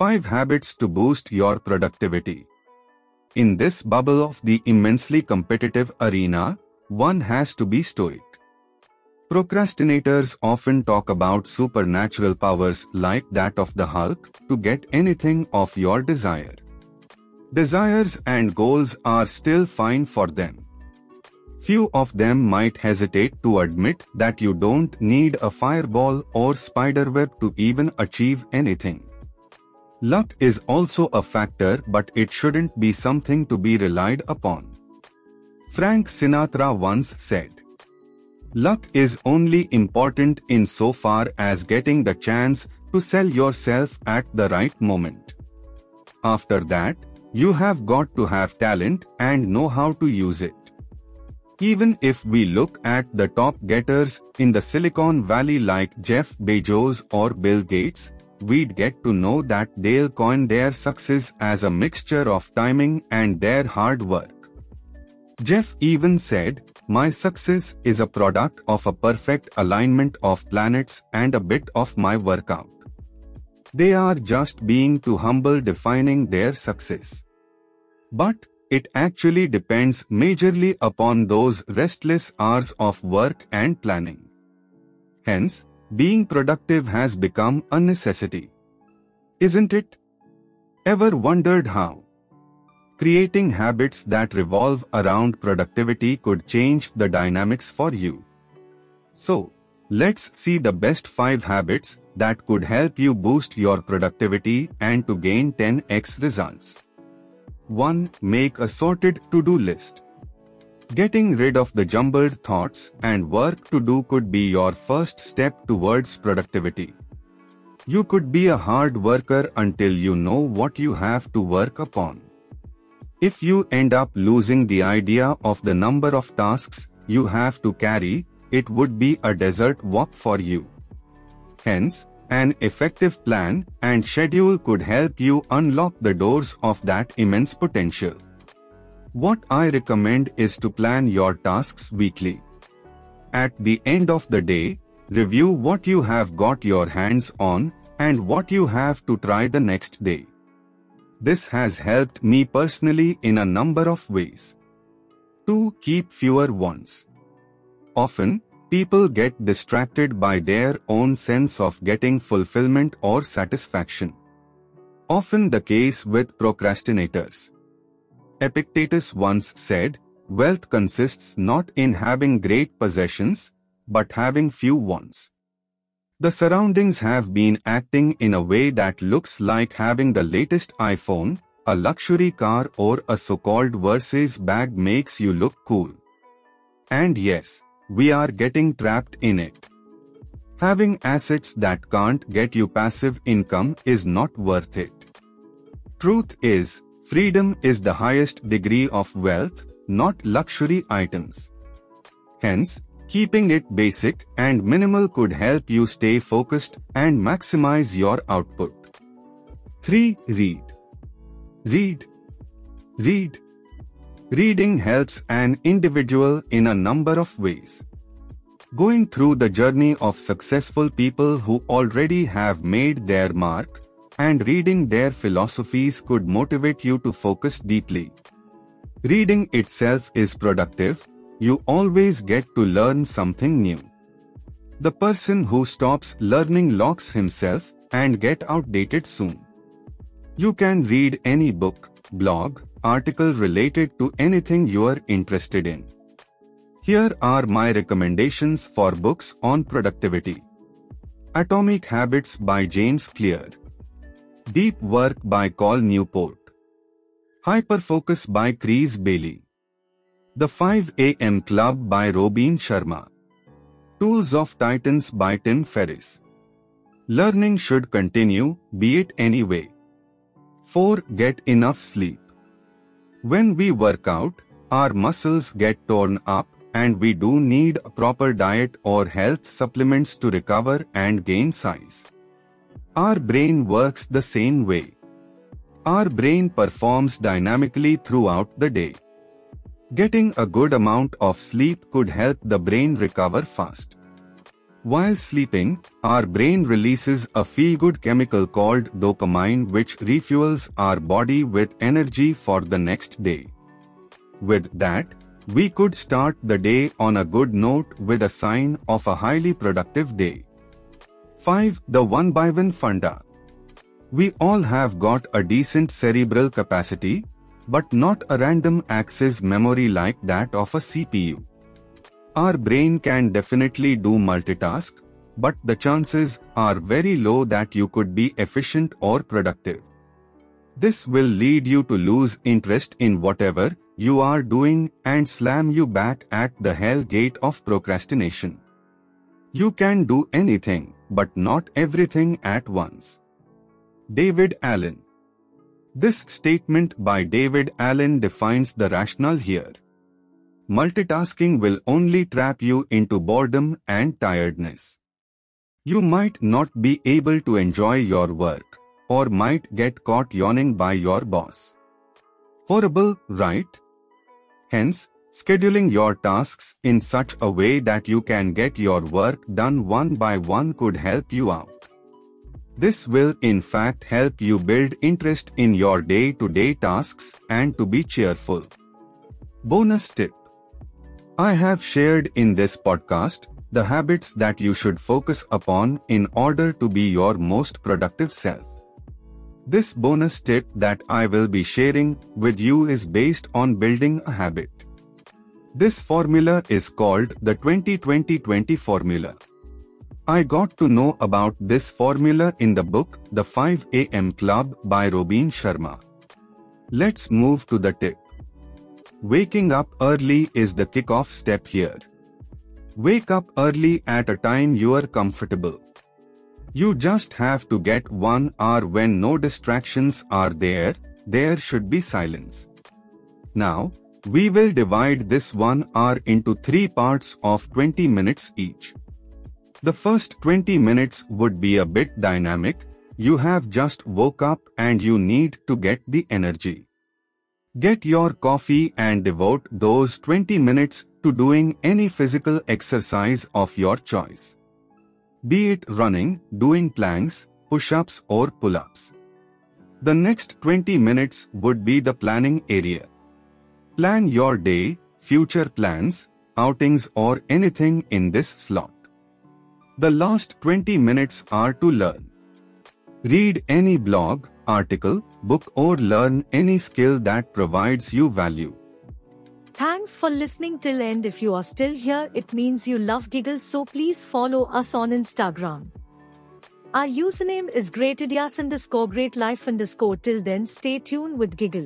5 Habits to Boost Your Productivity In this bubble of the immensely competitive arena, one has to be stoic. Procrastinators often talk about supernatural powers like that of the Hulk to get anything of your desire. Desires and goals are still fine for them. Few of them might hesitate to admit that you don't need a fireball or spiderweb to even achieve anything. Luck is also a factor but it shouldn't be something to be relied upon. Frank Sinatra once said, Luck is only important in so far as getting the chance to sell yourself at the right moment. After that, you have got to have talent and know how to use it. Even if we look at the top getters in the Silicon Valley like Jeff Bezos or Bill Gates, we'd get to know that they'll coin their success as a mixture of timing and their hard work. Jeff even said, My success is a product of a perfect alignment of planets and a bit of my workout. They are just being too humble defining their success. But, it actually depends majorly upon those restless hours of work and planning. Hence, being productive has become a necessity. Isn't it? Ever wondered how? Creating habits that revolve around productivity could change the dynamics for you. So, let's see the best 5 habits that could help you boost your productivity and to gain 10x results. 1. Make a sorted to-do list. Getting rid of the jumbled thoughts and work to do could be your first step towards productivity. You could be a hard worker until you know what you have to work upon. If you end up losing the idea of the number of tasks you have to carry, it would be a desert walk for you. Hence, an effective plan and schedule could help you unlock the doors of that immense potential. What I recommend is to plan your tasks weekly. At the end of the day, review what you have got your hands on and what you have to try the next day. This has helped me personally in a number of ways. 2. Keep fewer wants. Often, People get distracted by their own sense of getting fulfillment or satisfaction. Often the case with procrastinators. Epictetus once said, Wealth consists not in having great possessions, but having few wants. The surroundings have been acting in a way that looks like having the latest iPhone, a luxury car or a so-called Versace bag makes you look cool. And yes, we are getting trapped in it. Having assets that can't get you passive income is not worth it. Truth is, freedom is the highest degree of wealth, not luxury items. Hence, keeping it basic and minimal could help you stay focused and maximize your output. 3. Read. Read. Read. Reading helps an individual in a number of ways. Going through the journey of successful people who already have made their mark and reading their philosophies could motivate you to focus deeply. Reading itself is productive, you always get to learn something new. The person who stops learning locks himself and get outdated soon. You can read any book, blog, article related to anything you are interested in. Here are my recommendations for books on productivity. Atomic Habits by James Clear. Deep Work by Cal Newport. Hyperfocus by Chris Bailey. The 5 AM Club by Robin Sharma. Tools of Titans by Tim Ferriss. Learning should continue, be it anyway. 4. Get enough sleep. When we work out, our muscles get torn up and we do need a proper diet or health supplements to recover and gain size. Our brain works the same way. Our brain performs dynamically throughout the day. Getting a good amount of sleep could help the brain recover fast. While sleeping, our brain releases a feel-good chemical called dopamine which refuels our body with energy for the next day. With that, we could start the day on a good note with a sign of a highly productive day. 5. The 1 by 1 Funda We all have got a decent cerebral capacity, but not a random access memory like that of a CPU. Our brain can definitely do multitask, but the chances are very low that you could be efficient or productive. This will lead you to lose interest in whatever you are doing and slam you back at the hell gate of procrastination. You can do anything, but not everything at once. David Allen This statement by David Allen defines the rationale here multitasking will only trap you into boredom and tiredness. You might not be able to enjoy your work, or might get caught yawning by your boss. Horrible, right? Hence, scheduling your tasks in such a way that you can get your work done one by one could help you out. This will in fact help you build interest in your day-to-day -day tasks and to be cheerful. Bonus tip I have shared in this podcast the habits that you should focus upon in order to be your most productive self. This bonus tip that I will be sharing with you is based on building a habit. This formula is called the 20-20-20 formula. I got to know about this formula in the book The 5 AM Club by Robin Sharma. Let's move to the tip. Waking up early is the kickoff step here. Wake up early at a time you are comfortable. You just have to get one hour when no distractions are there, there should be silence. Now, we will divide this one hour into three parts of 20 minutes each. The first 20 minutes would be a bit dynamic, you have just woke up and you need to get the energy. Get your coffee and devote those 20 minutes to doing any physical exercise of your choice. Be it running, doing planks, push-ups or pull-ups. The next 20 minutes would be the planning area. Plan your day, future plans, outings or anything in this slot. The last 20 minutes are to learn. Read any blog, article, book or learn any skill that provides you value. Thanks for listening till end. If you are still here, it means you love giggles so please follow us on Instagram. Our username is great greatidias underscore great life underscore till then stay tuned with giggle.